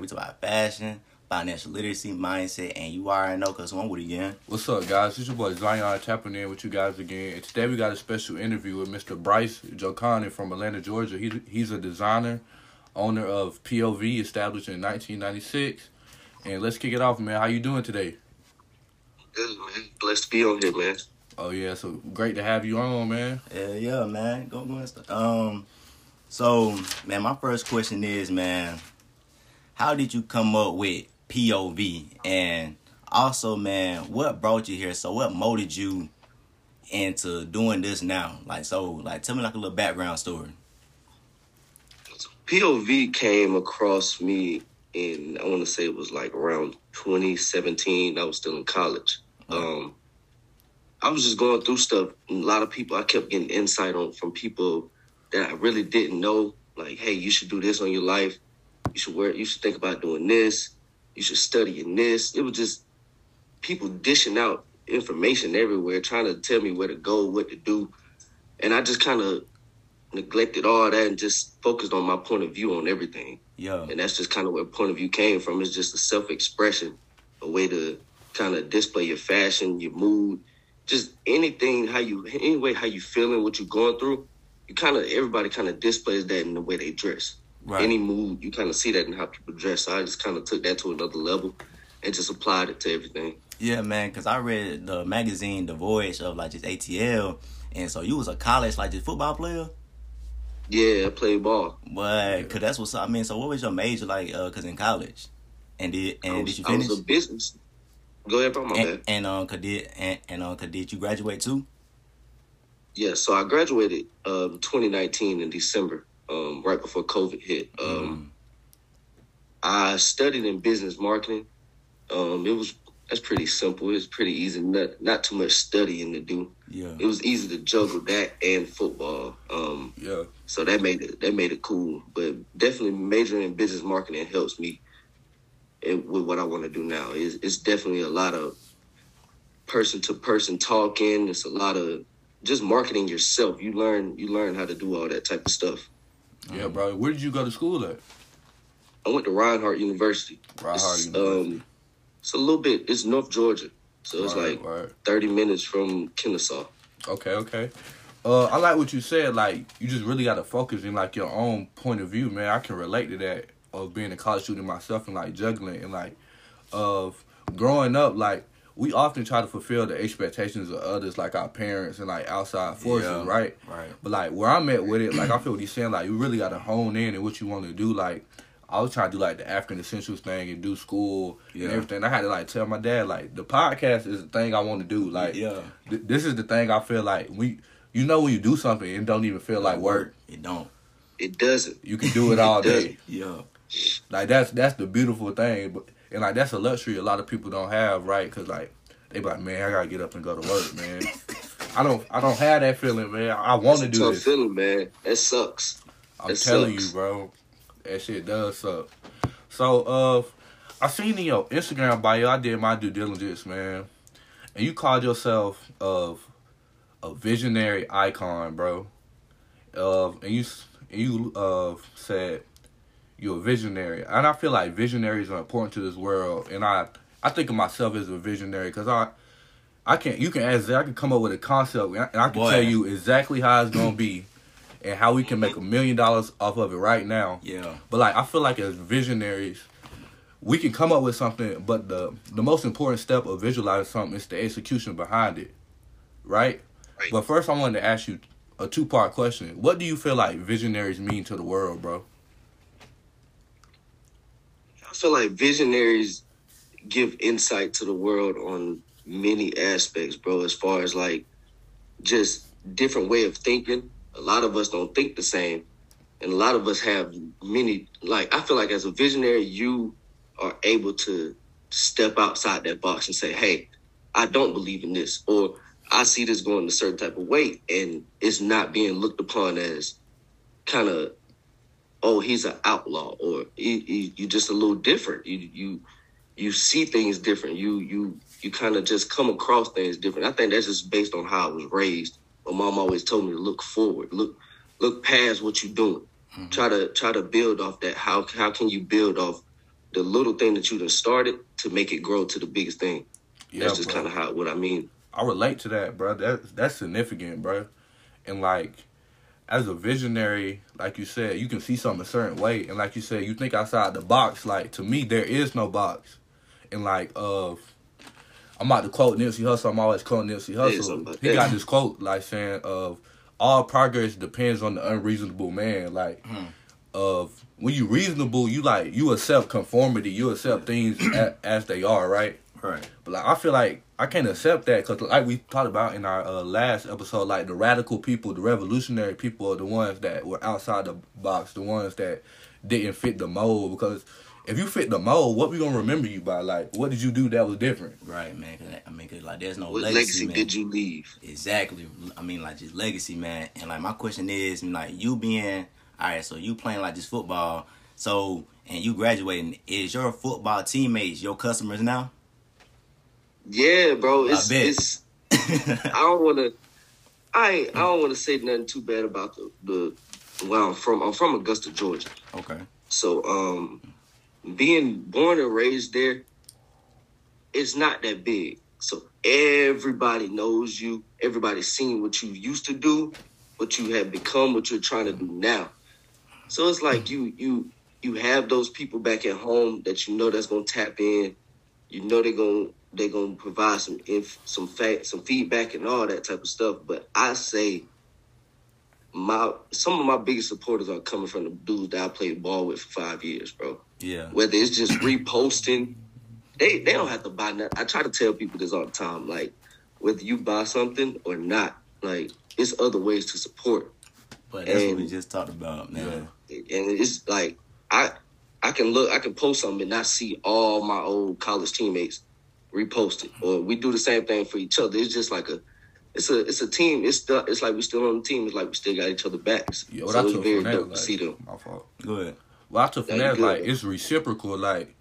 we talk about fashion, financial literacy, mindset, and you already know because I'm with again. What's up, guys? It's your boy Zion tapping in with you guys again. And today we got a special interview with Mr. Bryce Jochannan from Atlanta, Georgia. He, he's a designer, owner of POV, established in 1996. And let's kick it off, man. How you doing today? Good, man. Blessed to be on here, man. Oh yeah, so great to have you on, man. Yeah, yeah, man. Go go and start. Um, so man, my first question is, man, how did you come up with POV? And also, man, what brought you here? So what molded you into doing this now? Like, so, like, tell me like a little background story. POV came across me in I want to say it was like around 2017. I was still in college. Um, I was just going through stuff. A lot of people I kept getting insight on from people that I really didn't know. Like, hey, you should do this on your life. You should wear. You should think about doing this. You should study in this. It was just people dishing out information everywhere, trying to tell me where to go, what to do, and I just kind of neglected all that and just focused on my point of view on everything. Yeah. And that's just kind of where point of view came from. It's just a self expression, a way to kind of display your fashion, your mood, just anything how you any way how you feeling, what you're going through. You kind of everybody kind of displays that in the way they dress. Right. Any mood, you kind of see that in how people dress. So I just kind of took that to another level and just applied it to everything. Yeah, man, because I read the magazine, The Voyage of like just ATL, and so you was a college like just football player. Yeah, I played ball. But cause that's what's I mean. So what was your major like? Uh, cause in college, and did and was, did you finish? I was a business. Go ahead, bro. My bad. and, and um, could did and, and um, could did you graduate too? Yeah, so I graduated um 2019 in December, um, right before COVID hit. Mm. Um, I studied in business marketing. Um, it was that's pretty simple. It was pretty easy. Not not too much studying to do. Yeah. It was easy to juggle that and football. Um, Yeah. so that made it that made it cool. But definitely majoring in business marketing helps me with what I want to do now. It's, it's definitely a lot of person to person talking. It's a lot of just marketing yourself. You learn you learn how to do all that type of stuff. Yeah, bro. Where did you go to school at? I went to Reinhardt University. Reinhardt it's, University. Um, it's a little bit. It's North Georgia, so it's Right, like right. thirty minutes from Kennesaw. Okay, okay. Uh, I like what you said. Like, you just really got to focus in like your own point of view, man. I can relate to that of being a college student myself and like juggling and like of growing up. Like, we often try to fulfill the expectations of others, like our parents and like outside forces, Yeah, right? right. But like where I'm at with it, like I feel what he's saying. Like, you really got to hone in and what you want to do. Like, I was trying to do like the African essentials thing and do school Yeah. and everything. I had to like tell my dad like the podcast is the thing I want to do. Like, Yeah. th- this is the thing I feel like we you know when you do something it don't even feel like work It don't. It doesn't. you can do it all does. day Yeah. like that's that's the beautiful thing but and like that's a luxury a lot of people don't have right because like they be like man i gotta get up and go to work man i don't i don't have that feeling man i want to do tough this feeling, man. That sucks. i'm it telling sucks. you bro that shit does suck so uh i seen in your instagram bio i did my due diligence man and you called yourself of a visionary icon, bro. Uh, and you and you uh said you're a visionary, and I feel like visionaries are important to this world. And I I think of myself as a visionary because I I can you can ask I can come up with a concept and I, and I can Boy. tell you exactly how it's gonna be and how we can make a million dollars off of it right now. Yeah. But like I feel like as visionaries, we can come up with something, but the the most important step of visualizing something is the execution behind it. Right? Right. But first I wanted to ask you a two part question. What do you feel like visionaries mean to the world, bro? Feel like visionaries give insight to the world on many aspects, bro. As far as like just different way of thinking. A lot of us don't think the same, and a lot of us have many. Like I feel like as a visionary, you are able to step outside that box and say, "Hey, I don't believe in this," or "I see this going a certain type of way," and it's not being looked upon as kind of oh, he's an outlaw, or you, you, you just a little different. You you you see things different. You you you kind of just come across things different. I think that's just based on how I was raised. My mom always told me to look forward, look look past what you're doing. Mm-hmm. Try to try to build off that. How how can you build off the little thing that you done started to make it grow to the biggest thing? Yeah, That's just kind of how what I mean. I relate to that, bro. That that's significant, bro. And like, as a visionary, like you said, you can see something a certain way, and like you said, you think outside the box. Like to me, there is no box. And like, uh, I'm about to quote Nipsey Hussle. I'm always quoting Nipsey Hussle. like he got this quote like saying, "Of all progress depends on the unreasonable man." Like, of when you reasonable, you like you accept conformity, you accept things a, as they are, right? Right. But like, I feel like I can't accept that because, like we talked about in our uh, last episode, like the radical people, the revolutionary people, are the ones that were outside the box, the ones that didn't fit the mold. Because if you fit the mold, what we gonna remember you by? Like, what did you do that was different? Right, man. 'Cause I mean, 'cause, like, there's no What legacy, legacy man. did you leave? Exactly. I mean, like just legacy, man. And like my question is, like you being all right, so you playing like this football, so and you graduating, is your football teammates your customers now? Yeah, bro. I It's bet. it's. I don't want to. I I don't want to say nothing too bad about the the. Well, I'm from I'm from Augusta, Georgia. okay. So, um, being born and raised there, it's not that big. So everybody knows you. Everybody's seen what you used to do, what you have become, what you're trying to do now. So it's like you you you have those people back at home that you know that's gonna tap in. You know they're gonna they're gonna provide some inf- some fact some feedback and all that type of stuff. But I say my some of my biggest supporters are coming from the dudes that I played ball with for five years, bro. Yeah. Whether it's just reposting, they they don't have to buy nothing. I try to tell people this all the time, like whether you buy something or not, like it's other ways to support, But that's what we just talked about, man. and it's like I I can look, I can post something and not see all my old college teammates repost it, or we do the same thing for each other. It's just like a it's a it's a team. It's the, it's like we still on the team. It's like we still got each other backs. Yeah, what so I it's took very from that, dope like, to see them. my fault. Go ahead. Well, I took from Yeah, that like it's reciprocal. Like,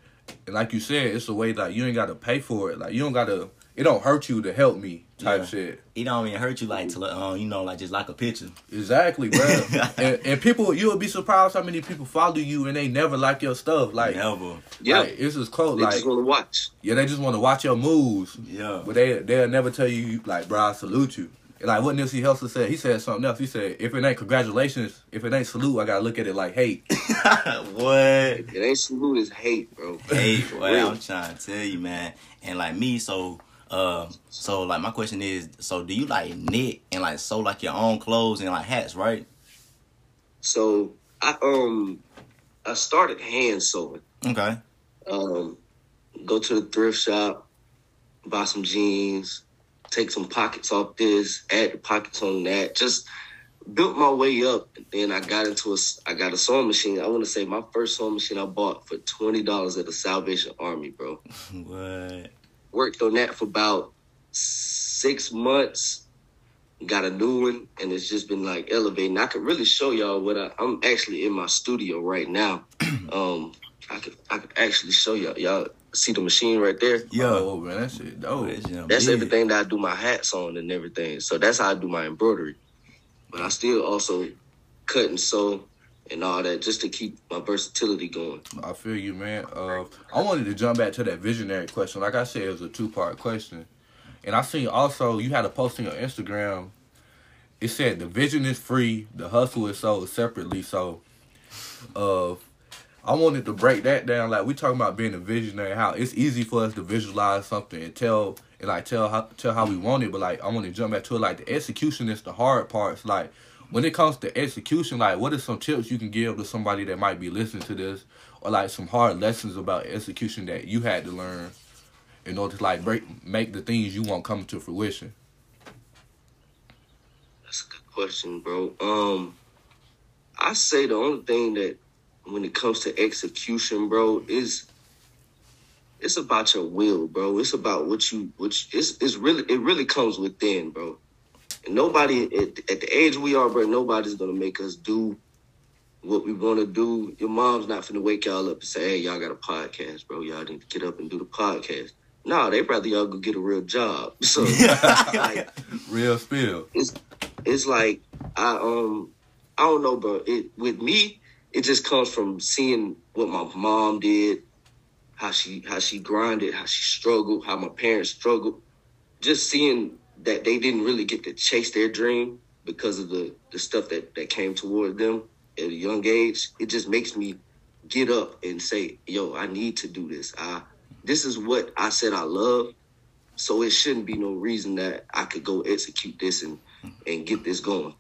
and like you said, it's a way that you ain't got to pay for it. Like, you don't got to. It don't hurt you to help me type Yeah. shit. It don't even hurt you like to, um, you know, like just like a picture. Exactly, bro. and, and people, you would be surprised how many people follow you and they never like your stuff. Like, Never. Yeah, like it's just close. they Like, just want to watch. yeah, they just want to watch your moves. Yeah. But they they'll never tell you like, bro, I salute you. And like what Nipsey Hussle said, he said something else. He said, if it ain't congratulations, if it ain't salute, I gotta look at it like hate. what? It ain't salute, it's hate, bro. Hate. For well. I'm trying to tell you, man. And like me, so uh, so like my question is, so do you like knit and like sew like your own clothes and like hats, right? So I um I started hand sewing. Okay. Um, go to the thrift shop, buy some jeans, take some pockets off this, add the pockets on that. Just built my way up. And then I got into a, I got a sewing machine. I want to say my first sewing machine I bought for twenty dollars at the Salvation Army, bro. What? Worked on that for about six months. Got a new one, and it's just been like elevating. I could really show y'all what I, I'm actually in my studio right now. Um, I could I could actually show y'all. Y'all see the machine right there. Yeah. Oh man, that shit dope. That's big. everything that I do my hats on and everything. So that's how I do my embroidery. But I still also cut and sew and all that just to keep my versatility going. I feel you, man. Uh, I wanted to jump back to that visionary question. Like I said, it was a two part question, and I seen also you had a post on your Instagram. It said the vision is free, the hustle is sold separately. So, uh, I wanted to break that down. Like we talking about being a visionary, how it's easy for us to visualize something and tell and like tell how tell how we want it. But like I want to jump back to it. Like the execution is the hard parts. Like when it comes to execution, like what are some tips you can give to somebody that might be listening to this, or like some hard lessons about execution that you had to learn in order to like break make the things you want come to fruition. That's a good question, bro. Um, I say the only thing that when it comes to execution, bro, is it's about your will, bro. It's about what you, which it's it's really it really comes within, bro. And nobody at, at the age we are, bro, nobody's gonna make us do what we want to do. Your mom's not finna wake y'all up and say, "Hey, y'all got a podcast, bro. Y'all need to get up and do the podcast." No, they rather y'all go get a real job. So, like, Real spill. it's it's like I um I don't know, bro. It with me, it just comes from seeing what my mom did, how she how she grinded, how she struggled, how my parents struggled. Just seeing that they didn't really get to chase their dream because of the the stuff that that came toward them at a young age. It just makes me get up and say, "Yo, I need to do this. I this is what I said I love." So it shouldn't be no reason that I could go execute this and and get this going.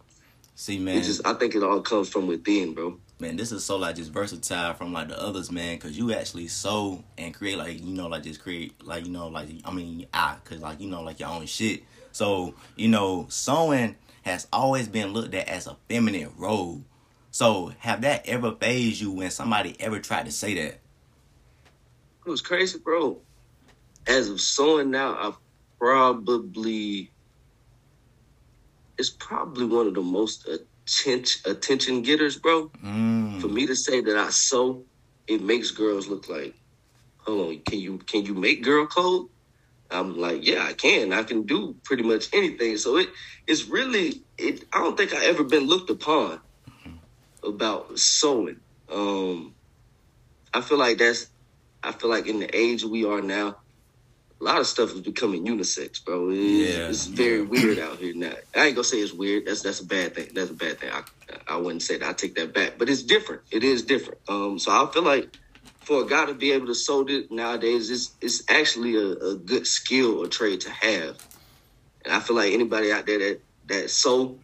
See, man, It just I think it all comes from within, bro. man, this is so like just versatile from like the others, man, because you actually sew and create like you know like just create like you know like I mean I because like you know like your own shit. So you know sewing has always been looked at as a feminine role. So have that ever phased you when somebody ever tried to say that? It was crazy, bro. As of sewing now, I've probably it's probably one of the most attention attention getters, bro. Mm. For me to say that I sew, it makes girls look like, hold on, can you can you make girl code? I'm like, yeah, I can. I can do pretty much anything. So it it's really it. I don't think I ever been looked upon about sewing. Um, I feel like that's. I feel like in the age we are now, a lot of stuff is becoming unisex, bro. It's, Yeah, it's very yeah. weird out here now. I ain't gonna say it's weird. That's that's a bad thing. That's a bad thing. I I wouldn't say that. I take that back. But it's different. It is different. Um, so I feel like for a guy to be able to sew it nowadays, it's it's actually a, a good skill or trade to have. And I feel like anybody out there that that sew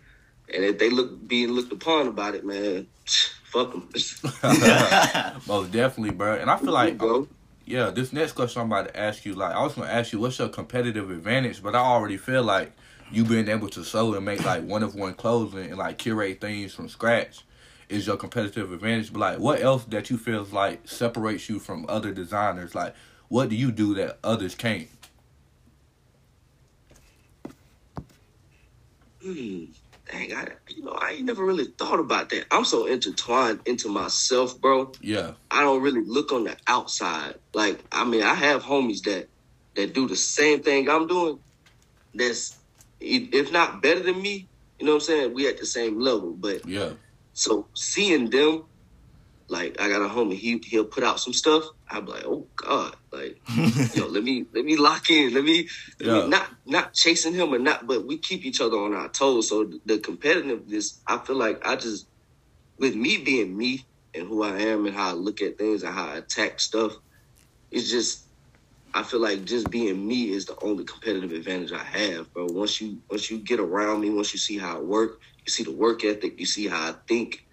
and if they look being looked upon about it, man, fuck them, Most definitely, bro. And I feel like, bro. yeah, this next question I'm about to ask you, like, I was gonna ask you, what's your competitive advantage? But I already feel like you being able to sew and make like one of one clothing and like curate things from scratch is your competitive advantage. But like, what else that you feel like separates you from other designers? Like, what do you do that others can't? Hmm. Dang, I you know I ain't never really thought about that. I'm so intertwined into myself, bro. Yeah, I don't really look on the outside. Like, I mean, I have homies that that do the same thing I'm doing. That's if not better than me. You know what I'm saying? We at the same level, but yeah, so seeing them, like I got a homie, he he'll put out some stuff. I'm like, oh god, like yo, let me let me lock in. Let me, let me not not chasing him or not, but we keep each other on our toes. So the competitiveness, I feel like I just with me being me and who I am and how I look at things and how I attack stuff, it's just I feel like just being me is the only competitive advantage I have, bro. Once you once you get around me, once you see how I work, you see the work ethic, you see how I think,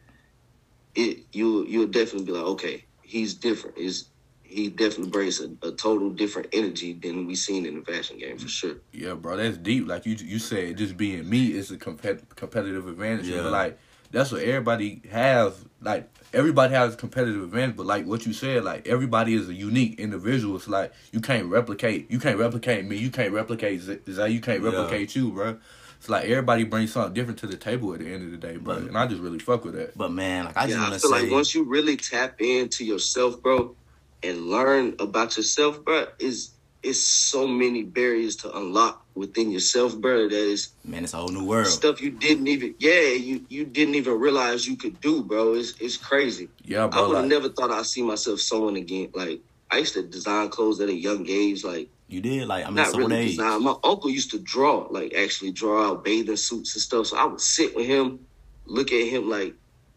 it you you'll definitely be like, okay, he's different. Is he definitely brings a, a total different energy than we seen in the fashion game for sure. yeah, bro. That's deep. Like you, you said, just being me is a compet- competitive advantage. Yeah. But like that's what everybody has. Like everybody has competitive advantage, but like what you said, like everybody is a unique individual. It's like you can't replicate. You can't replicate me. You can't replicate Z- Zay. You can't Yeah. replicate you, bro. It's like everybody brings something different to the table at the end of the day, bro. But- and I just really fuck with that. But man, like I just Yeah, I want to feel say, like once you really tap into yourself, bro, and learn about yourself, bro, is it's so many barriers to unlock within yourself, bro. That is man, it's a whole new world. stuff you didn't even yeah you you didn't even realize you could do, bro. It's it's crazy. Yeah, bro, I would have Like, never thought I'd see myself sewing again. Like I used to design clothes at a young age, like You did like I'm not really age? design. My uncle used to draw, like actually draw out bathing suits and stuff. So I would sit with him, look at him like,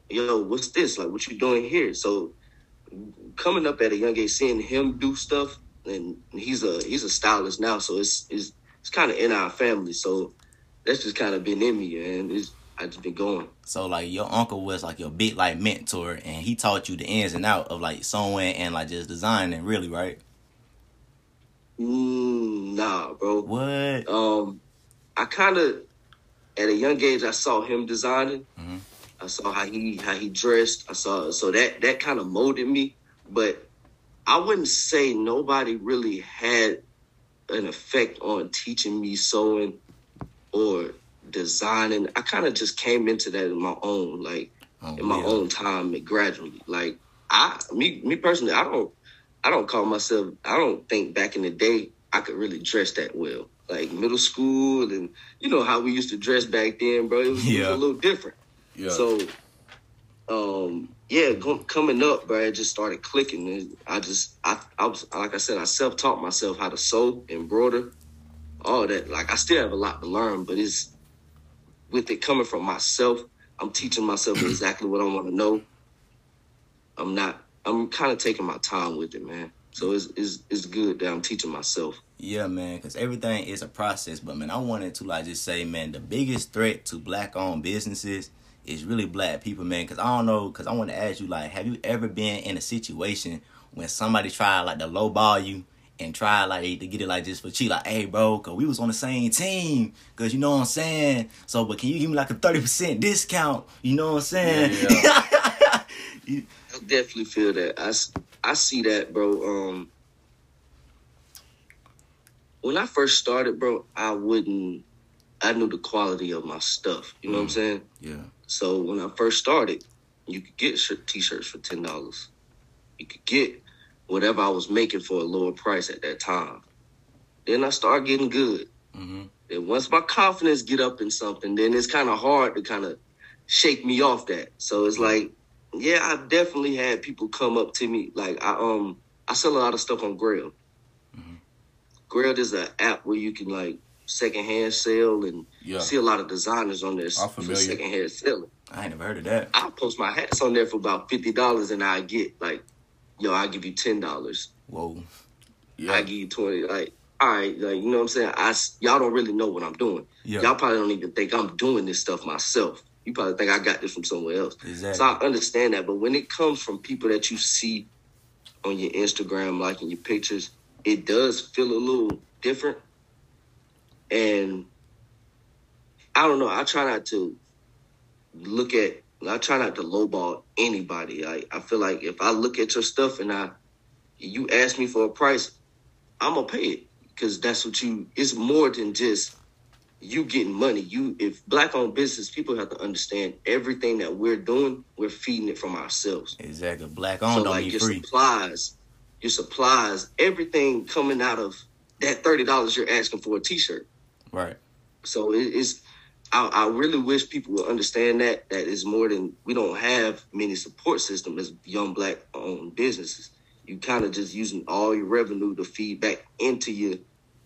yo, what's this? Like, what you doing here? So coming up at a young age, seeing him do stuff, and he's a he's a stylist now, so it's it's it's kind of in our family. So that's just kind of been in me, and it's I just been going. So like your uncle was like your big like mentor, and he taught you the ins and out of like sewing and like just designing, really, right? Mm, nah, bro. What? um, I kind of at a young age I saw him designing. Mhm. I saw how he how he dressed. I saw so that that kind of molded me. But I wouldn't say nobody really had an effect on teaching me sewing or designing. I kind of just came into that in my own like Oh, in my yeah. own time and gradually. Like I me me personally, I don't I don't call myself I don't think back in the day I could really dress that well. Like middle school and you know how we used to dress back then, bro. It was, it was a little different. yeah, So um, yeah, go, coming up, bro, it just started clicking. And I just, I, I was like I said, I self taught myself how to sew, embroider, all that. Like I still have a lot to learn, but it's with it coming from myself. I'm teaching myself exactly what I want to know. I'm not. I'm kind of taking my time with it, man. So it's it's it's good that I'm teaching myself. Yeah, man, because everything is a process. But man, I wanted to like just say, man, the biggest threat to black-owned businesses is really black people, man. Because I don't know, because I want to ask you, like, have you ever been in a situation when somebody tried like to lowball you and try like to get it like just for cheap, like, hey, bro, cause we was on the same team, cause you know what I'm saying. So, but can you give me like a thirty percent discount? You know what I'm saying? Yeah, You- I definitely feel that. I, I see that, bro. Um, when I first started, bro, I wouldn't. I knew the quality of my stuff. You know what I'm saying? yeah, So when I first started, you could get shirt, t-shirts for ten dollars. You could get whatever I was making for a lower price at that time. Then I started getting good. hmm And once my confidence get up in something, then it's kind of hard to kind of shake me off that. So it's like, yeah, I've definitely had people come up to me. Like I um I sell a lot of stuff on Grail. Mhm. Grail is an app where you can like secondhand sell and yeah. see a lot of designers on there I'm for secondhand selling. I ain't never heard of that. I post my hats on there for about fifty dollars, and I get like, yo, I give you ten dollars. Whoa, I give you twenty. Like, all right, like you know what I'm saying. I y'all don't really know what I'm doing. yeah, Y'all probably don't even think I'm doing this stuff myself. You probably think I got this from somewhere else. exactly. So I understand that, but when it comes from people that you see on your Instagram, liking your pictures, it does feel a little different. And I don't know. I try not to look at. I try not to lowball anybody. Like I feel like if I look at your stuff and I, you ask me for a price, I'm gonna pay it because that's what you. It's more than just you getting money. You if black owned business, people have to understand everything that we're doing, we're feeding it from ourselves. exactly. Black owned So don't like your free. supplies, your supplies, everything coming out of that thirty dollars you're asking for a t shirt. Right. So it is. I, I really wish people would understand that that is more than we don't have many support system as young black owned businesses. You kind of just using all your revenue to feed back into your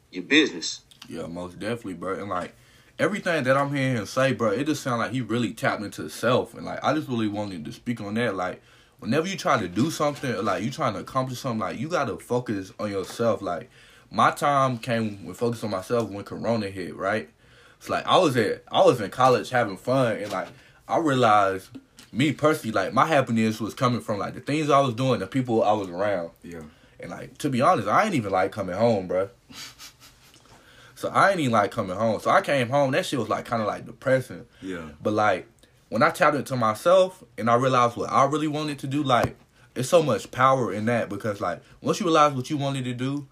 your business. yeah, most definitely, bro. And like everything that I'm hearing him say, bro, it just sounds like he really tapped into self. And like I just really wanted to speak on that. Like whenever you try to do something, like you trying to accomplish something, like you gotta focus on yourself. Like my time came with focus on myself when Corona hit, right? It's like I was at I was in college having fun and like I realized me personally, like my happiness was coming from like the things I was doing, the people I was around. Yeah. And like to be honest, I ain't even like coming home, bro. so I ain't even like coming home. So I came home. That shit was like kind of like depressing. Yeah. But like when I tapped into myself and I realized what I really wanted to do, like it's so much power in that because like once you realize what you wanted to do,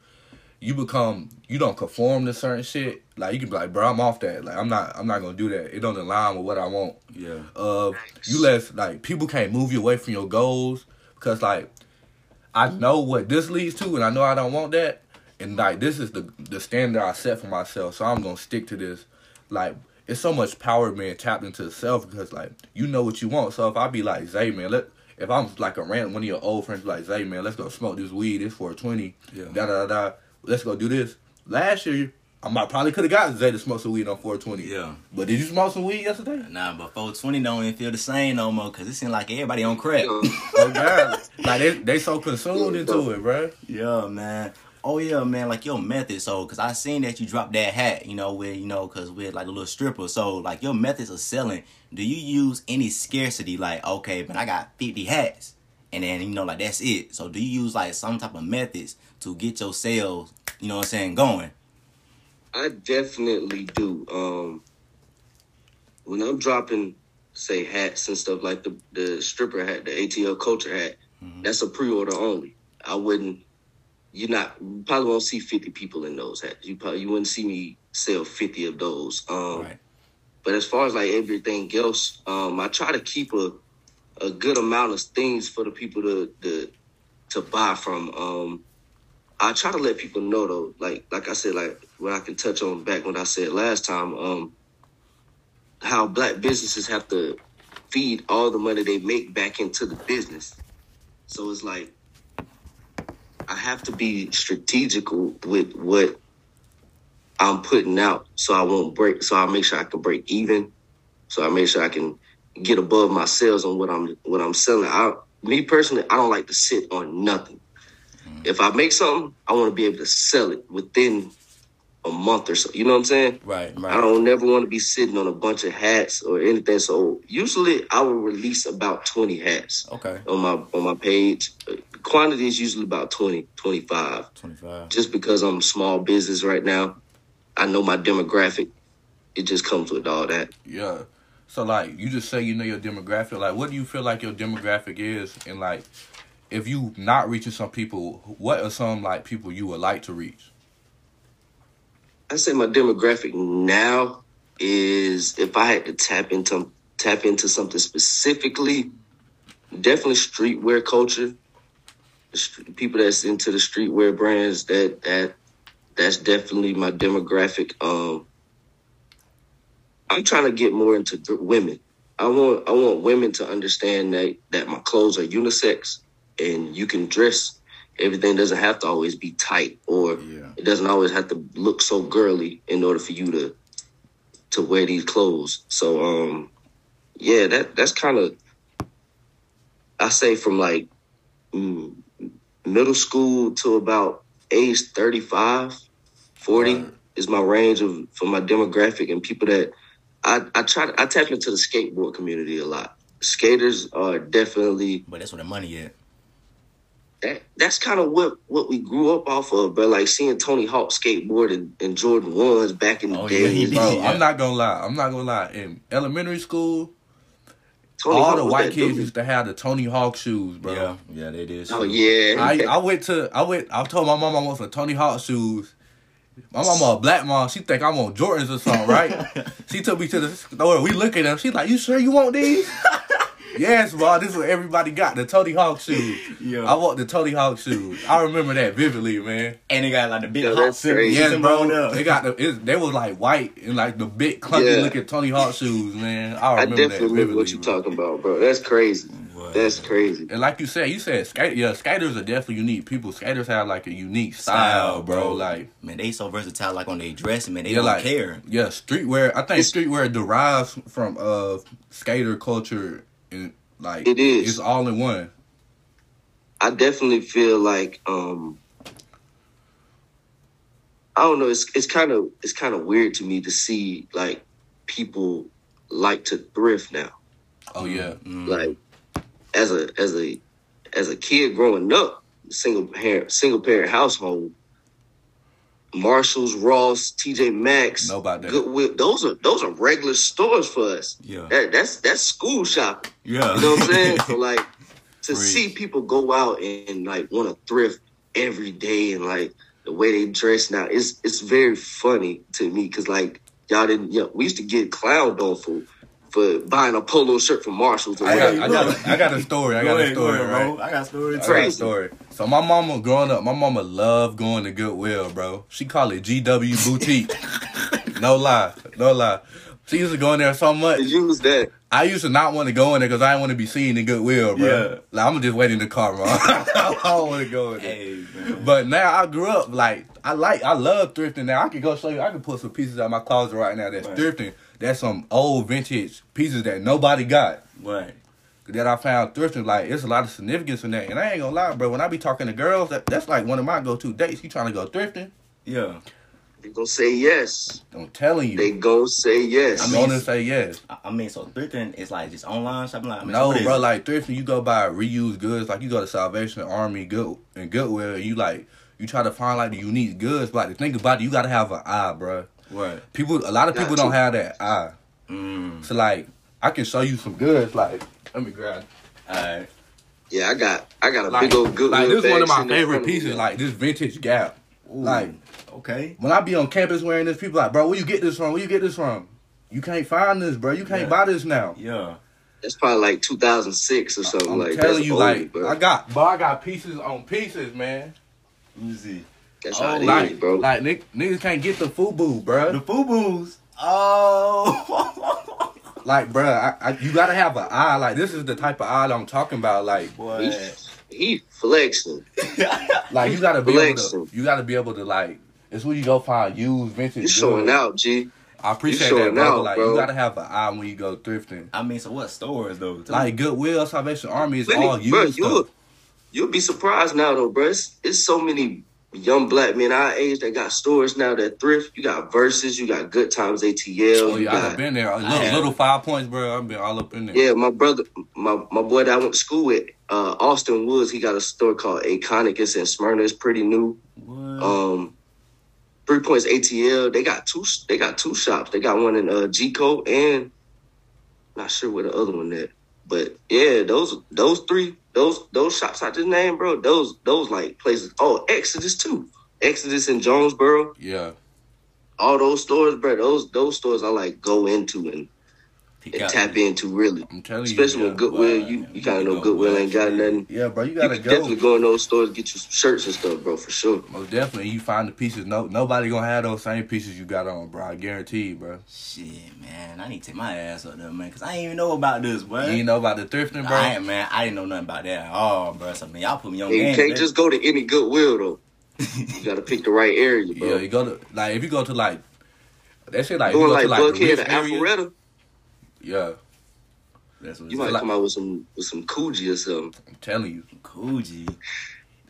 you become you don't conform to certain shit. Like you can be like, bro, I'm off that. Like I'm not I'm not gonna do that. It don't align with what I want Yeah. uh you let like people can't move you away from your goals because like I know what this leads to and I know I don't want that and like this is the the standard I set for myself so I'm gonna stick to this like it's so much power being tapped into self because like you know what you want so if I be like Zay man let if I'm like a random one of your old friends like Zay man let's go smoke this weed it's for 20 Yeah. da da da da let's go do this last year I might probably could have got Zay to smoke some weed on 420 Yeah. but did you smoke some weed yesterday Nah, but 420 don't even feel the same no more because it seems like everybody on crack. You Oh God! like they they so consumed into it, bro. Yeah, man. Oh yeah, man. Like your method. So, cause I seen that you dropped that hat. You know, where you know, cause we're like a little stripper. So, like your methods of selling. Do you use any scarcity? Like, okay, man, I got fifty hats, and then you know, like that's it. So, do you use like some type of methods to get your sales? You know what I'm saying? Going. I definitely do. Um, when I'm dropping, say hats and stuff like the the stripper hat, the ATL culture hat, Mhm. that's a pre-order only. I wouldn't. You're not. You probably won't see 50 people in those hats. You probably you wouldn't see me sell 50 of those. Um, Right. But as far as like everything else, um, I try to keep a a good amount of things for the people to to to buy from. Um, I try to let people know though, like like I said, like what I can touch on back when I said last time, um, how black businesses have to feed all the money they make back into the business. So it's like I have to be strategical with what I'm putting out so I won't break so I make sure I can break even. So I make sure I can get above my sales on what I'm what I'm selling. I me personally, I don't like to sit on nothing. If I make something, I want to be able to sell it within a month or so. You know what I'm saying? Right, right. I don't never want to be sitting on a bunch of hats or anything. So usually I will release about 20 hats Okay. on my on my page. Uh, Quantity is usually about 20, 25. 25. Just because I'm a small business right now, I know my demographic. It just comes with all that. Yeah. So like you just say you know your demographic. Like what do you feel like your demographic is and like if you not reaching some people, what are some like people you would like to reach? I say my demographic now is if I had to tap into tap into something specifically, definitely streetwear culture. People that's into the streetwear brands that that that's definitely my demographic. Um, I'm trying to get more into th- women. I want I want women to understand that that my clothes are unisex and you can dress. Everything doesn't have to always be tight or Yeah. it doesn't always have to look so girly in order for you to to wear these clothes. So um yeah, that that's kind of I say from like mm, middle school to about age 35, 40 Right. is my range of for my demographic and people that I I try to, I tap into the skateboard community a lot. Skaters are definitely But that's where the money at. that that's kind of what what we grew up off of, but like seeing Tony Hawk skateboard and, and Jordan ones back in the Oh, day. yeah, he is- did. Bro, Yeah. I'm not gonna lie. I'm not gonna lie. In elementary school, Tony all Hawk the white kids dude. used to have the Tony Hawk shoes, bro. Yeah, yeah, they did. Oh yeah, I, I went to I went I told my mom I want some Tony Hawk shoes. My mama a black mom, she think I'm on Jordans or something, right? she took me to the store. We look at them. She's like, "You sure you want these?" yes, bro. This is what everybody got the Tony Hawk shoes. Yeah. I want the Tony Hawk shoes. I remember that vividly, man. and they got like the big Yeah, hot that's symbol. crazy. Yes, bro. They got the it, they was like white and like the big clunky Yeah. looking Tony Hawk shoes, man. I I remember that definitely vividly. remember what you bro. talking about, bro. That's crazy. Wow. That's crazy. And like you said, you said skate. Yeah, skaters are definitely unique people. Skaters have like a unique style, bro. Like man, they so versatile. Like on their dress, man, they yeah, don't like care. yeah, streetwear. I think It's- streetwear derives from uh skater culture and like It is. It's all in one. I definitely feel like um I don't know. It's it's kind of it's kind of weird to me to see like people like to thrift now. Oh yeah, Mm. Like as a as a as a kid growing up, single parent single parent household, Marshalls, Ross, TJ Maxx, Know about that. Goodwill. Those are those are regular stores for us. Yeah, That that's that's school shopping. yeah. You know what I'm saying? so like to see people go out and, like want to thrift every day and like the way they dress now, it's it's very funny to me because like y'all didn't. You know, we used to get clowned on for for buying a polo shirt from Marshalls. I got. I got, a, I got a story. I Go got a ahead, go story, ahead, right? bro. I got a story I got a Crazy. story. So my mama growing up, my mama loved going to Goodwill, bro. She called it GW Boutique. no lie, no lie. She used to go in there so much. To use that. I used to not want to go in there because I didn't want to be seen in Goodwill, bro. Yeah. Like I'm just waiting in the car, bro. I don't want to go in there. Hey. But now I grew up like I like I love thrifting now. I can go show you. I can put some pieces out of my closet right now that's Right. thrifting. That's some old vintage pieces that nobody got Right. that I found thrifting. Like it's a lot of significance in that. And I ain't gonna lie, bro. When I be talking to girls, that, that's like one of my go to dates. You trying to go thrifting? Yeah. They gonna say yes. I'm telling you. They gonna say yes. I'm mean, gonna say yes. I, I mean, so thrifting is like just online shopping. Like, I mean, No, what is bro, like thrifting, you go buy reused goods. Like you go to Salvation Army, Good and Goodwill, and you like you try to find like the unique goods. But like, the thing about it, you gotta have an eye, bro. What? People, a lot of people Got don't have that eye. Mm. So like, I can show you some goods. Like, let me grab. All right. Yeah, I got I got a Like, big old good. like this is one of my favorite pieces. Like this vintage Gap. Like Okay. when I be on campus wearing this, people like, bro, where you get this from? Where you get this from? You can't find this, bro. You can't Yeah. buy this now. Yeah. that's probably like 2006 or something I'm like telling that's you, old, like, bro. I got, bro, I got pieces on pieces, man. Let me see. That's oh, how it is, Like, bro. like nigg- niggas can't get the FUBU, bro. The FUBUs. Oh. like, bro, I, I, you gotta have an eye. Like, this is the type of eye that I'm talking about. Like, Boy. He, he flexing. like you gotta be able to, you gotta be able to like. It's where you go find used vintage. You showing goods. out, G. I appreciate that, showing bro. out, like, bro. you gotta have an eye when you go thrifting. I mean, so what stores though? Like Goodwill, Salvation Army is Plenty- all bro, used you'll, stuff. you'll be surprised now though, bro. It's, it's so many young black men our age that got stores now that thrift. You got verses, you got good times ATL. Oh yeah, I've been there. Little, have. little five points, bro. I've been all up in there. yeah, my brother, my my boy that I went to school with, uh, Austin Woods. He got a store called Iconic. It's in Smyrna. It's pretty new. what? Um, Three Points ATL. They got two. They got two shops. They got one in uh, G Code and not sure where the other one at. But yeah, those those three those those shops I just named, bro. Those those like places. Oh, Exodus too. Exodus in Jonesboro. Yeah. All those stores, bro. Those those stores I like go into and, and tap into really. I'm telling Especially you. when Yeah, Goodwill, you, you you kind of know go Goodwill well, ain't got nothing. yeah, bro. You You gotta can go. definitely go in those stores get you some shirts and stuff, bro, for sure. Most definitely, you find the pieces. No, nobody gonna have those same pieces you got on, bro. I guarantee you, bro. Shit, man, I need to take my ass up there, man, cause I ain't even know about this, bro. You ain't know about the thrifting, bro. I ain't, man. I didn't know nothing about that at all, bro. So man, y'all put me on And you can't today. just go to any Goodwill though. You gotta pick the right area, bro. Yeah, you go to like if you go to like that shit like Going you go like to like Buckhead or Alpharetta, Yeah, That's what you might like. come out with some with some Coogi or something. I'm telling you, Cool G.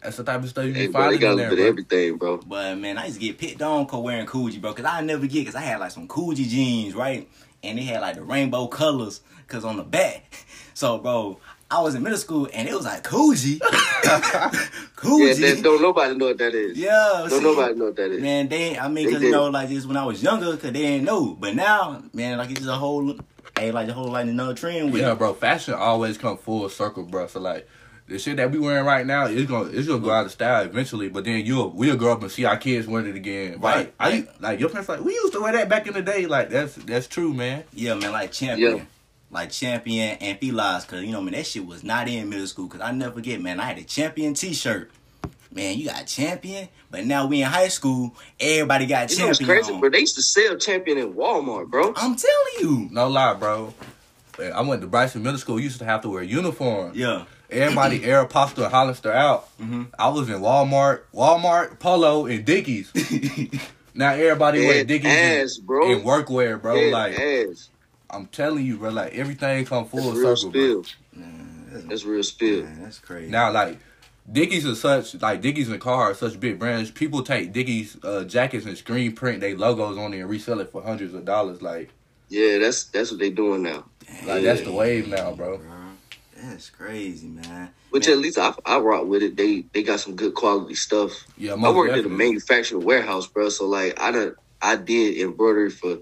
that's the type of stuff you Hey, be bro, they got in there, bit bro. everything, bro. But man, I used to get picked on for wearing Coogi, bro, cause I never get, cause I had like some Coogi jeans, right? And they had like the rainbow colors, cause on the back. So, bro, I was in middle school and it was like Coogi, Yeah, Coogi. that, don't nobody know what that is. Yeah, don't see? nobody know what that is. Man, they, I mean, They cause you know, like this when I was younger, cause they didn't know. But now, man, like it's just a whole, hey, like the whole like another trend with Yeah, bro. Fashion always come full circle, bro. So like. The shit that we wearing right now, it's gonna it's gonna go out of style eventually. But then you'll we'll grow up and see our kids wearing it again. Right. Like, I like your parents like we used to wear that back in the day. Like that's that's true, man. Yeah, man, like champion. Yeah. Like champion and felines, cause you know, man, that shit was not in middle school. Cause I never forget, man, I had a champion T-shirt. Man, you got champion, but now we in high school, everybody got You know what's champion. crazy, on. bro? They used to sell Champion in Walmart, bro. I'm telling you, No lie, bro. Man, I went to Bryson Middle School. We used to have to wear uniform. yeah. Everybody Aeropostale and Hollister out. Mm-hmm. I was in Walmart, Walmart, Polo, and Dickies. now everybody wear Dickies ass, and, bro. and workwear, bro. Dead like ass. I'm telling you, bro. Like everything come full That's real circle, bro. spill. Man, that's, That's real spill. man, that's crazy. Now, like Dickies is such like Dickies and Carhartt are such big brands. People take Dickies uh, jackets and screen print their logos on it and resell it for hundreds of dollars. Like, Yeah, that's that's what they doing now. like that's the wave now, bro. Bro, that's crazy, man. Which Man, at least I, I rock with it. They they got some good quality stuff. Yeah, I most worked at a definitely. manufacturing warehouse, bro. So like I done I did embroidery for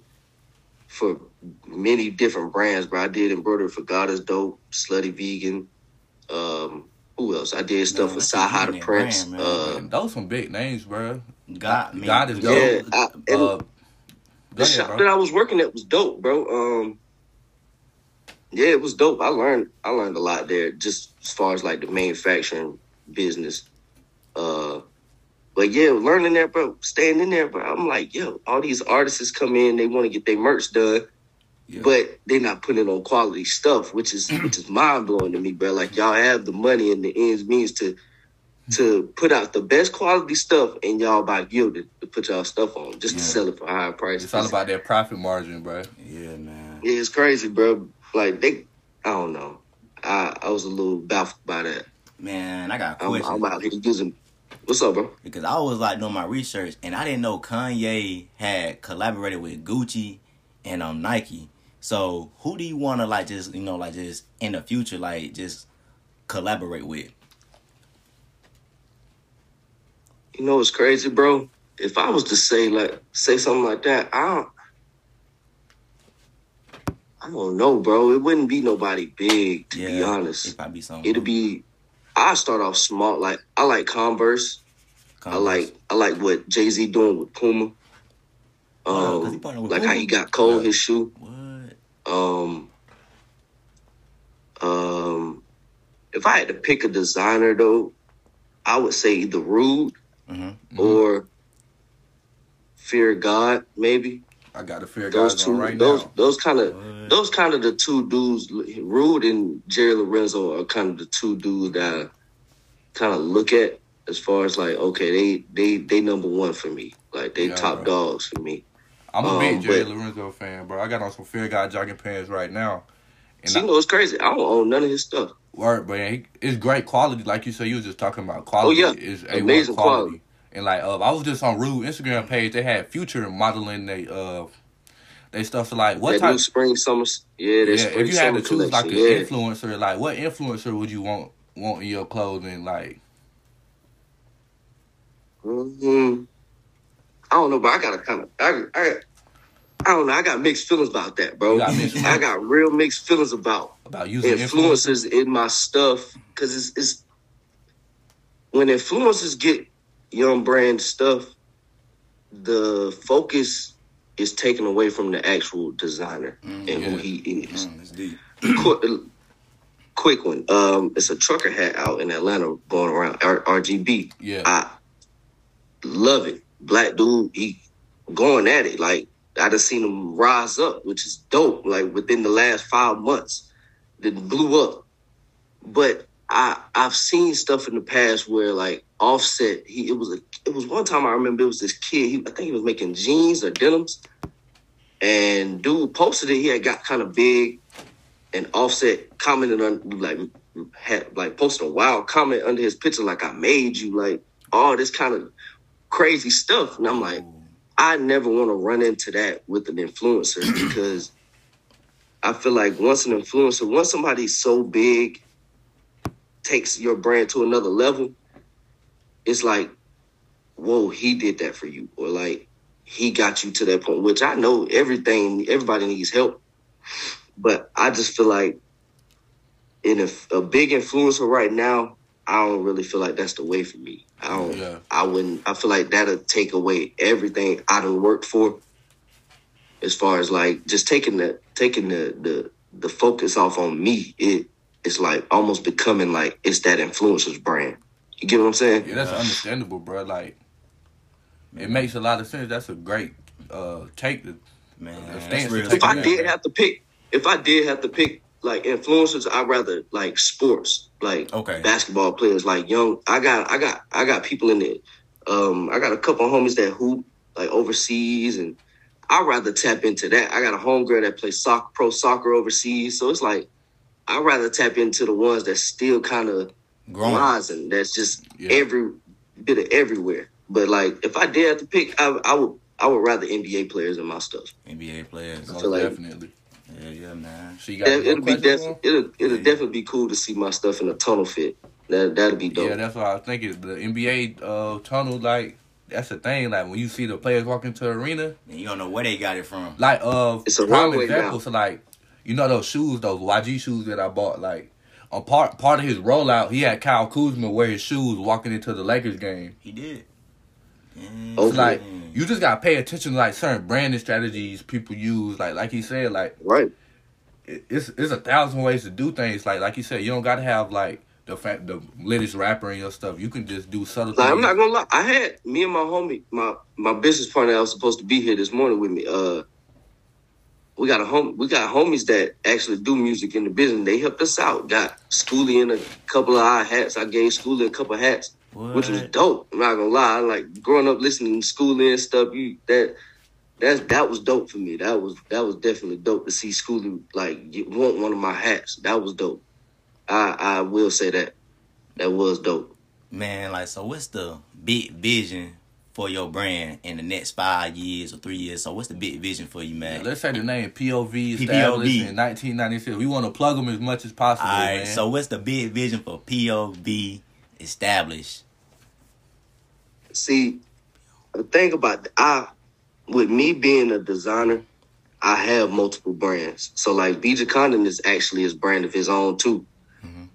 for many different brands, bro. I did embroidery for God is Dope, Slutty Vegan. Um, who else? I did stuff Man, for that's a Sci the Prince. brand, man. uh, Man, those some big names, bro. God, man, God is Yeah, dope. I- and uh, the ahead, shop bro. that I was working at was dope, bro. Um, yeah, it was dope. I learned I learned a lot there, just as far as like the manufacturing business. Uh, but yeah, learning there, bro, staying in there, bro. I'm like, yo, all these artists come in, they want to get their merch done, Yeah. but they're not putting on quality stuff, which is which is mind blowing to me, bro. Like y'all have the money and the ends means to to put out the best quality stuff, and y'all buy Gildan to put y'all stuff on just to sell it for higher prices. It's all about their profit margin, bro. yeah, man. Yeah, it's crazy, bro. Like they, I don't know. I I was a little baffled by that. Man, I got a I'm. I'm out here using. What's up, bro? because I was like doing my research and I didn't know Kanye had collaborated with Gucci and um Nike. So who do you want to like just you know like just in the future like just collaborate with? You know what's crazy, bro? If I was to say like say something like that, I don't. I don't know, bro. It wouldn't be nobody big, to be honest. it might be something. It'd be. I start off small. Like I like Converse. I like I like what Jay Z doing with Puma. Oh, Um, with like how he got Cole Yeah. his shoe. what? Um, um, if I had to pick a designer though, I would say either Rhude Mm-hmm. or Fear God, maybe. I got the fear Those two, right those now. those kind of those kind of the two dudes. Rhude and Jerry Lorenzo are kind of the two dudes that kind of look at as far as like, okay, they they they number one for me. Like they Yeah, top bro. dogs for me. I'm a um, big Jerry but- Lorenzo fan, bro. I got on some fear guy jogging pants right now. And See, I, you know, it's crazy. I don't own none of his stuff. Word, but he, it's great quality. Like you said, you was just talking about quality. Oh, yeah. It's A1 Amazing quality. And like, uh, I was just on Rhude Instagram page. They had Future modeling they uh, they stuff. So like, what that type? spring summer, yeah, Yeah, spring if you had to choose like an yeah. influencer, like what influencer would you want want in your clothing? Like, hmm I don't know, but I got a kind of I, I I don't know. I got mixed feelings about that, bro. Got I got real mixed feelings about about using influencers? influencers in my stuff because it's, it's when influencers get young brand stuff, the focus is taken away from the actual designer Mm, and who he is. Mm, it's deep. quick, quick one. Um, it's a trucker hat out in Atlanta going around R- RGB. Yeah, I love it. Black dude, he going at it. Like I just seen him rise up, which is dope. Like within the last five months, that blew up. But I I've seen stuff in the past where like Offset, he it was a it was one time I remember it was this kid. He I think he was making jeans or denims, and dude posted it. He had got kind of big, and Offset commented on like had like posted a wild comment under his picture like I made you like all this kind of crazy stuff, and I'm like. I never want to run into that with an influencer because I feel like once an influencer, once somebody's so big, takes your brand to another level, it's like, whoa, he did that for you, or like he got you to that point. Which I know everything, everybody needs help, but I just feel like in a, a big influencer right now, I don't really feel like that's the way for me. I don't. Yeah. I wouldn't. I feel like that'll take away everything I done worked for. As far as like just taking the taking the the the focus off on me, it it's like almost becoming like it's that influencer's brand. You get what I'm saying? yeah, that's understandable, bro. Like, it makes a lot of sense. That's a great uh take. To, Man, The stance real. to If I did have to pick, if I did have to pick like influencers, I'd rather like sports, like Okay. basketball players, like young. I got, I got, I got people in it. Um, I got a couple of homies that hoop like overseas, and I'd rather tap into that. I got a homegirl that plays soccer, pro soccer overseas, so it's like I'd rather tap into the ones that still kind of Growing. rising. That's just Yeah. every bit of everywhere. But like, if I did have to pick, I, I would, I would rather NBA players in my stuff. NBA players. feel like- definitely. Yeah, yeah, man. So you got That, any more it'll be questions, def- bro? it'll it'll Yeah. definitely be cool to see my stuff in a tunnel fit. That that'll be dope. Yeah, that's what I was thinking. The NBA uh, tunnel, like that's the thing. Like when you see the players walk into the arena, And you don't know where they got it from. like uh, It's a prime runway example. now. So like, you know those shoes, those YG shoes that I bought. Like on part part of his rollout, he had Kyle Kuzma wear his shoes walking into the Lakers game. He did. Yeah. Oh, It's like you just gotta pay attention to like certain branding strategies people use. Like like he said, like right. it- it's it's a thousand ways to do things. Like like you said, you don't gotta have like the fa- the latest rapper in your stuff. You can just do subtle. Like, I'm not gonna lie. I had me and my homie, my my business partner that was supposed to be here this morning with me. Uh, we got a home. We got homies that actually do music in the business. They helped us out. Got Schoolie in a couple of our hats. I gave Schoolie a couple of hats, which was dope. I'm not gonna lie. Like growing up listening to Schoolie and stuff. You that. That's that was dope for me. That was that was definitely dope to see Schoolie like get, want one of my hats. That was dope. I I will say that that was dope. Man, like, so what's the big vision for your brand in the next five years or three years? So what's the big vision for you, Yeah, man? let's say the name POV POV. established in 1996. We want to plug them as much as possible, All right, man. so what's the big vision for POV established? see the thing about I with me being a designer, I have multiple brands. So like B Jochannan is actually his brand of his own too.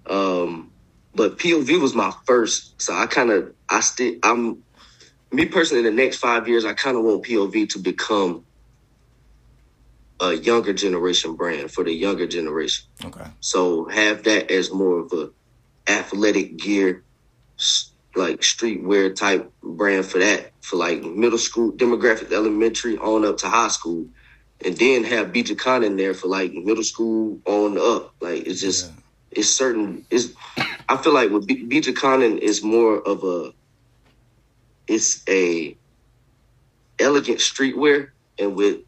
Um, but POV was my first, so I kind of I still I'm me personally. In the next five years, I kind of want POV to become a younger generation brand for the younger generation. Okay. So have that as more of a athletic gear, like streetwear type brand for that for like middle school demographic, elementary on up to high school, and then have B Jochannan in there for like middle school on up. Like it's just Yeah. it's certain. It's I feel like with B- Bija Khan is more of a it's a elegant streetwear, and with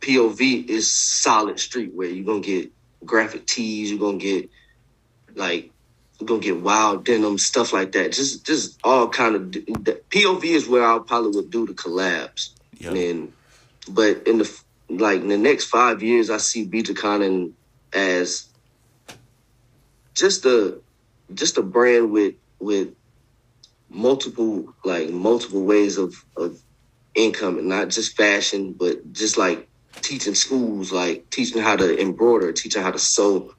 POV is solid streetwear. You're gonna get graphic tees. You're gonna get like you're gonna get wild denim stuff like that. Just just all kind of the POV is where I probably would do the collabs. Yeah. And but in the like in the next five years, I see Khan as just a just a brand with with multiple like multiple ways of of income and not just fashion, but just like teaching schools, like teaching how to embroider, teaching how to sew,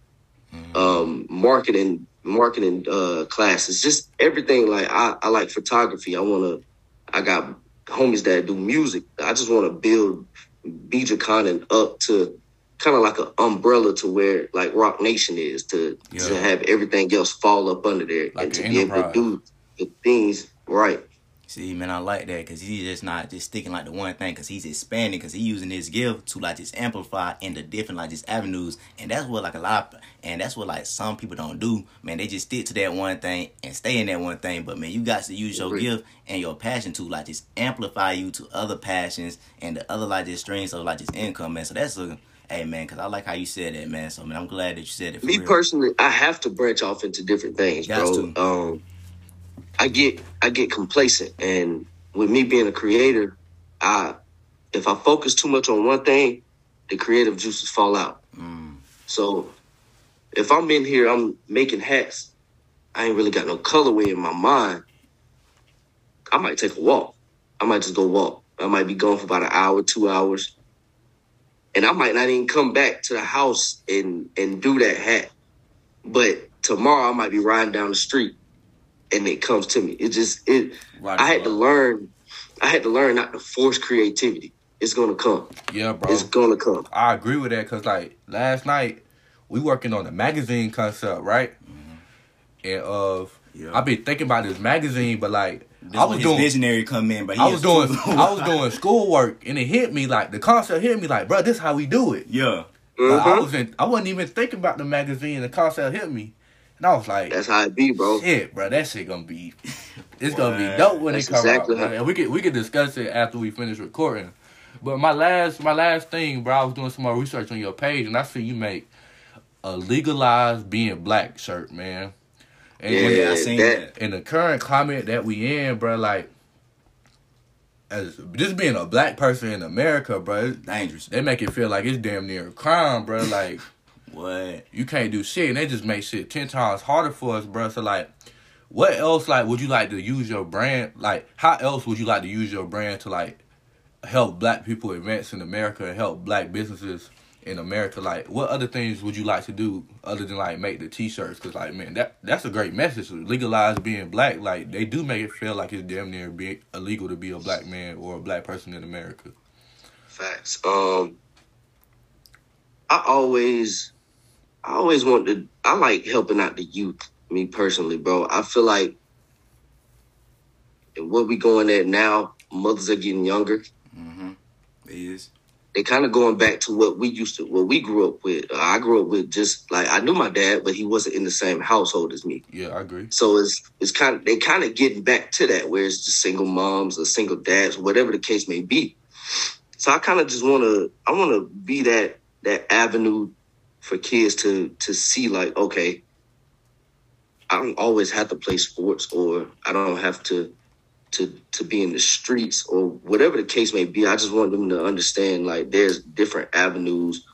um, marketing, marketing uh, classes, just everything. Like I, I like photography. I want to. I got homies that do music. I just want to build B Jochannan up to kind of like an umbrella to where like Roc Nation is to to have everything else fall up under there Like and to an be able to do the things right. See, man, I like that because he's just not just sticking like the one thing because he's expanding because he's using his gift to like just amplify into different like just avenues, and that's what like a lot, of, and that's what like some people don't do. Man, they just stick to that one thing and stay in that one thing. But man, you got to use your gift and your passion to like just amplify you to other passions and the other like just streams of like just income, man. So that's a hey man, because I like how you said that, man. So man, I'm glad that you said it. For Me real. personally, I have to branch off into different things, Got bro. to. Um, I get I get complacent, and with me being a creator, I if I focus too much on one thing, the creative juices fall out. Mm, So if I'm in here, I'm making hats. I ain't really got no colorway in my mind. I might take a walk. I might just go walk. I might be gone for about an hour, two hours, and I might not even come back to the house and and do that hat. But tomorrow, I might be riding down the street, and it comes to me. It just it. right I had to learn. I had to learn not to force creativity. It's gonna come. Yeah, bro. It's gonna come. I agree with that because like last night we working on a magazine concept, right? Mm-hmm. And of Yeah. I've been thinking about this magazine, but like This I was doing, visionary come in, but he I was doing, too- I was doing schoolwork, and it hit me like the concept hit me like, bro, this how we do it. yeah. But I mm-hmm. wasn't, I wasn't even thinking about the magazine. The concept hit me, and I was like, That's how it be, bro. shit, bro, that shit gonna be, it's gonna be dope when That's it come exactly out. how- And we could we could discuss it after we finish recording. But my last my last thing, bro, I was doing some more research on your page, and I see you make a legalized being black shirt, man. And Yeah, Yeah, I seen that- that. in the current climate that we in, bro, like as just being a black person in America, bro, it- Dangerous. they make it feel like it's damn near a crime, bro. Like What? you can't do shit, and they just make shit ten times harder for us, bro. So like, what else like would you like to use your brand? Like, how else would you like to use your brand to like help black people advance in America and help black businesses in America? Like, what other things would you like to do other than like make the t-shirts? Cause like, man, that that's a great message. Legalize being black. Like, they do make it feel like it's damn near be illegal to be a black man or a black person in America. Facts. Um, I always, I always want to. I like helping out the youth. Me personally, bro. I feel like what we going at now, mothers are getting younger. Mm-hmm. It is. They kind of going back to what we used to, what we grew up with. I grew up with just like I knew my dad, but he wasn't in the same household as me. Yeah, I agree. So it's it's kind of they kind of getting back to that where it's just single moms or single dads, whatever the case may be. So I kind of just want to I want to be that that avenue for kids to to see like okay, I don't always have to play sports or I don't have to to to be in the streets or whatever the case may be. I just want them to understand like there's different avenues.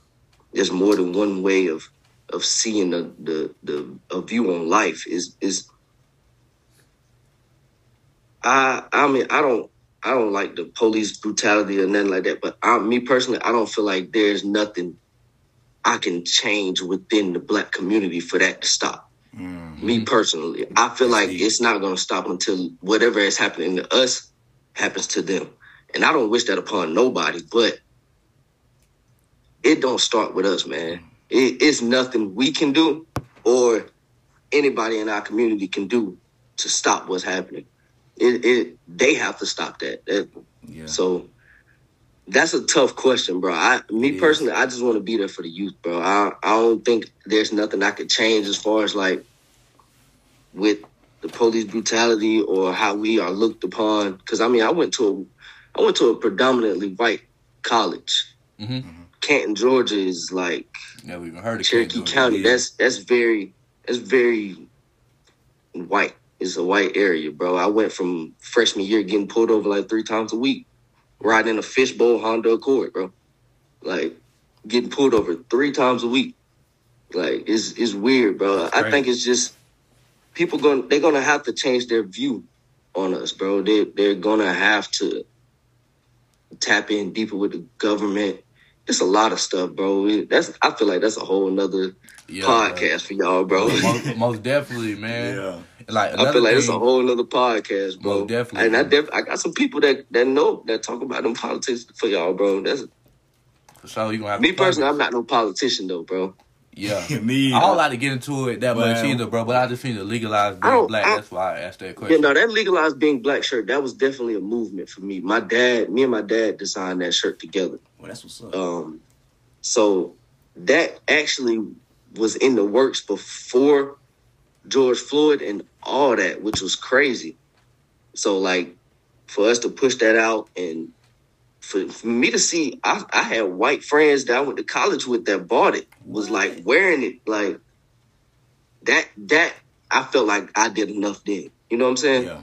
There's more than one way of of seeing the the, the a view on life is is I I mean I don't I don't like the police brutality or nothing like that. But I, me personally, I don't feel like there's nothing I can change within the black community for that to stop. Mm. Me personally, I feel like it's not going to stop until whatever is happening to us happens to them. And I don't wish that upon nobody, but it don't start with us, man. It, it's nothing we can do or anybody in our community can do to stop what's happening. It, it they have to stop that. that Yeah. so that's a tough question, bro. I me It is. personally, I just want to be there for the youth, bro. I I don't think there's nothing I could change as far as like with the police brutality or how we are looked upon. Because I mean, I went to a I went to a predominantly white college. hmm Canton, Georgia is like Never even heard of Cherokee Canton, County. yeah. That's that's very that's very white. It's a white area, bro. I went from freshman year getting pulled over like three times a week, riding in a fishbowl Honda Accord, bro. Like getting pulled over three times a week. Like it's it's weird, bro. I think it's just people going they're gonna have to change their view on us, bro. They they're gonna have to tap in deeper with the government. It's a lot of stuff, bro. That's I feel like that's a whole nother Yeah, podcast for y'all, bro. bro. most, most definitely, man. Yeah. Like I feel like it's a whole other podcast, bro. Most definitely, And I man. def- I got some people that that know that talk about them politics for y'all, bro. That's For sure, you gonna have me personally. I'm not no politician though, bro. Yeah. Me. I don't like to get into it that much either, bro. But I just need to legalize being black. I- That's why I asked that Yeah, question. no, that legalized being black shirt. That was definitely a movement for me. My dad, me and my dad designed that shirt together. Well, that's what's up. Um, so that actually was in the works before George Floyd and all that, which was crazy. So like for us to push that out and for, for me to see, I, I had white friends that I went to college with that bought it, was like wearing it, like that. That I felt like I did enough then. You know what I'm saying? yeah.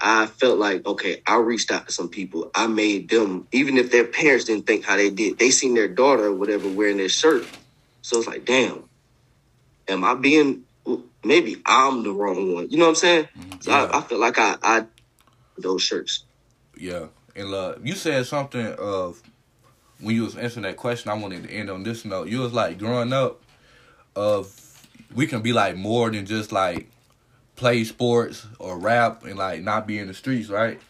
I felt like, okay, I reached out to some people. I made them, even if their parents didn't think how they did, they seen their daughter or whatever wearing their shirt. So it's like, damn, am I being, maybe I'm the wrong one. You know what I'm saying? So Yeah. I, I feel like I, I, those shirts. Yeah, and uh, you said something of when you was answering that question. I wanted to end on this note. You was like growing up, of we can be like more than just like play sports or rap and like not be in the streets, right?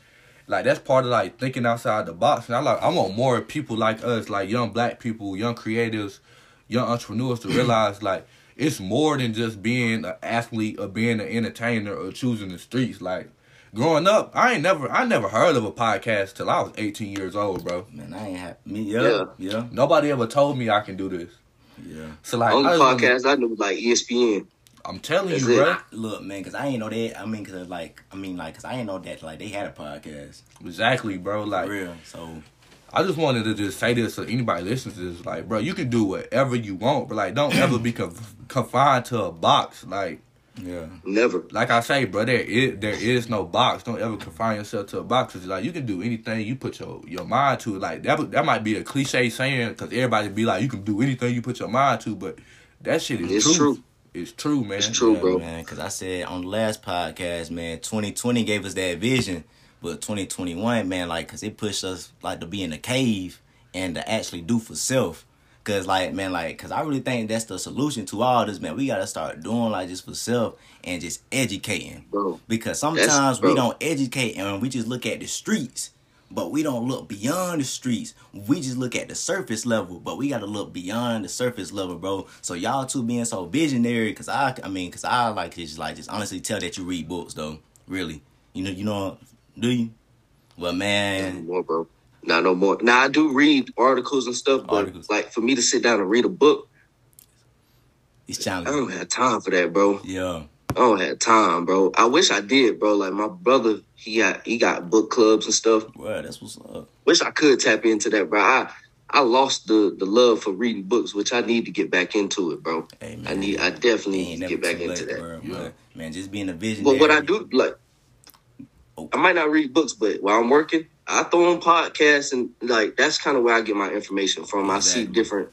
Like that's part of like thinking outside the box. And I like I want more people like us, like young black people, young creatives, young entrepreneurs to realize like it's more than just being an athlete or being an entertainer or choosing the streets. Like growing up, I ain't never I never heard of a podcast till I was 18 years old, bro. Man, I ain't happy. Me, yeah, yeah, Nobody ever told me I can do this. yeah. So like Only I podcast I knew was like ESPN. I'm telling That's you, it. bro. Look, man, cause I ain't know that. I mean, cause like, I mean, like, cause I ain't know that like they had a podcast. Exactly, bro. For Like real. So I just wanted to just say this to anybody listening to this, like, bro, you can do whatever you want, but like, don't ever be conf- confined to a box. Like, yeah, Never. like I say, bro, there is there is no box. Don't ever confine yourself to a box. box. 'Cause, like you can do anything you put your your mind to. Like that that might be a cliche saying because everybody be like, you can do anything you put your mind to, but that shit is It's true. true. It's true, man. It's true. yeah, bro. man. Cause I said on the last podcast, man, 2020 gave us that vision, but 2021, man, like, cause it pushed us like to be in the cave and to actually do for self. Cause like, man, like, cause I really think that's the solution to all this, man. We gotta start doing like just for self and just educating. Bro. Because sometimes we don't educate and we just look at the streets, but we don't look beyond the streets. We just look at the surface level, but we gotta look beyond the surface level, bro. So y'all two being so visionary, cause I, I mean, cause I like to just like just honestly tell that you read books, though. Really, you know, you know, do you? Well, Not no man, more, bro. Not no more. Now I do read articles and stuff, but Articles. like for me to sit down and read a book, it's challenging. I don't have time for that, bro. Yeah, I don't have time, bro. I wish I did, bro. Like my brother, he got he got book clubs and stuff. well, that's what's up. Wish I could tap into that, bro. I I lost the the love for reading books, which I need to get back into it, bro. Hey, man, I need I definitely need to get back too into late, that. bro. Yeah. But man, just being a visionary. But what I do like. I might not read books, but while I'm working, I throw on podcasts and like that's kind of where I get my information from. I see different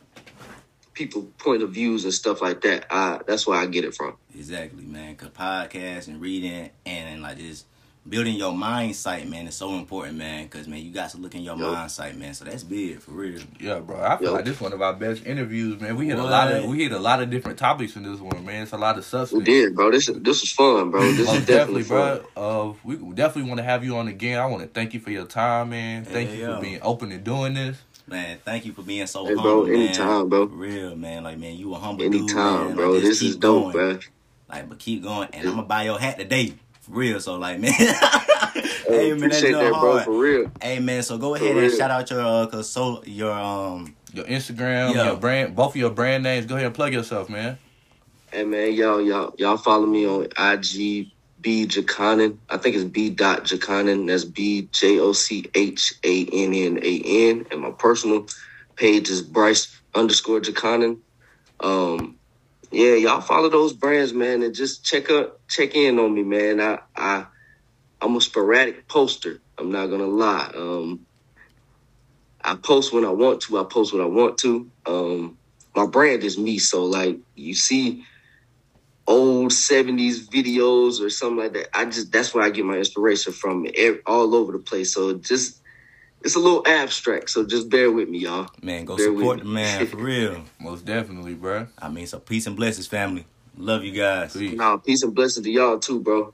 people point of views and stuff like that. I that's where I get it from. Exactly, man. Cause podcasts and reading and, like just building your mind sight, man, is so important, man. Cause man, you got to look in your Yup. mind sight, man. So that's big for real. Yeah, bro. I feel Yo. like this one of our best interviews, man. We hit a lot of we hit a lot of different topics in this one, man. It's a lot of stuff. We did, bro. This is this was fun, bro. This is definitely, definitely, fun. bro. Uh, we definitely want to have you on again. I want to thank you for your time, man. Thank Yeah, you yeah. for being open and doing this. Man, thank you for being so Hey, humble, bro. man. Anytime, bro. For real, man. Like, man, you a humble dude, Anytime, man. bro. Like, This is dope, going. bro. Like, but keep going, and I'm gonna buy your hat today. For real. So like, man. hey man, that's appreciate that, bro. For real. Hey man, so go ahead and shout out your uh, cause so your um Your Instagram, Yeah. your brand, both of your brand names. Go ahead and plug yourself, man. Hey man, y'all, y'all, y'all follow me on IG B Jochannan. I think it's B dot Jochannan. That's B J O C H A N N A N. And my personal page is Bryce underscore Jochannan. Um, yeah, y'all follow those brands, man, and just check up, check in on me, man. I, I, I'm a sporadic poster. I'm not gonna lie. Um, I post when I want to. I post when I want to. Um, my brand is me, so like you see old 70s videos or something like that. I just that's where I get my inspiration from all over the place. So just it's a little abstract. So just bear with me, y'all. man, go Bear support the man for real. Most definitely, bro. I mean, so peace and blessings, family. Love you guys. Peace. Nah, peace and blessings to y'all too, bro.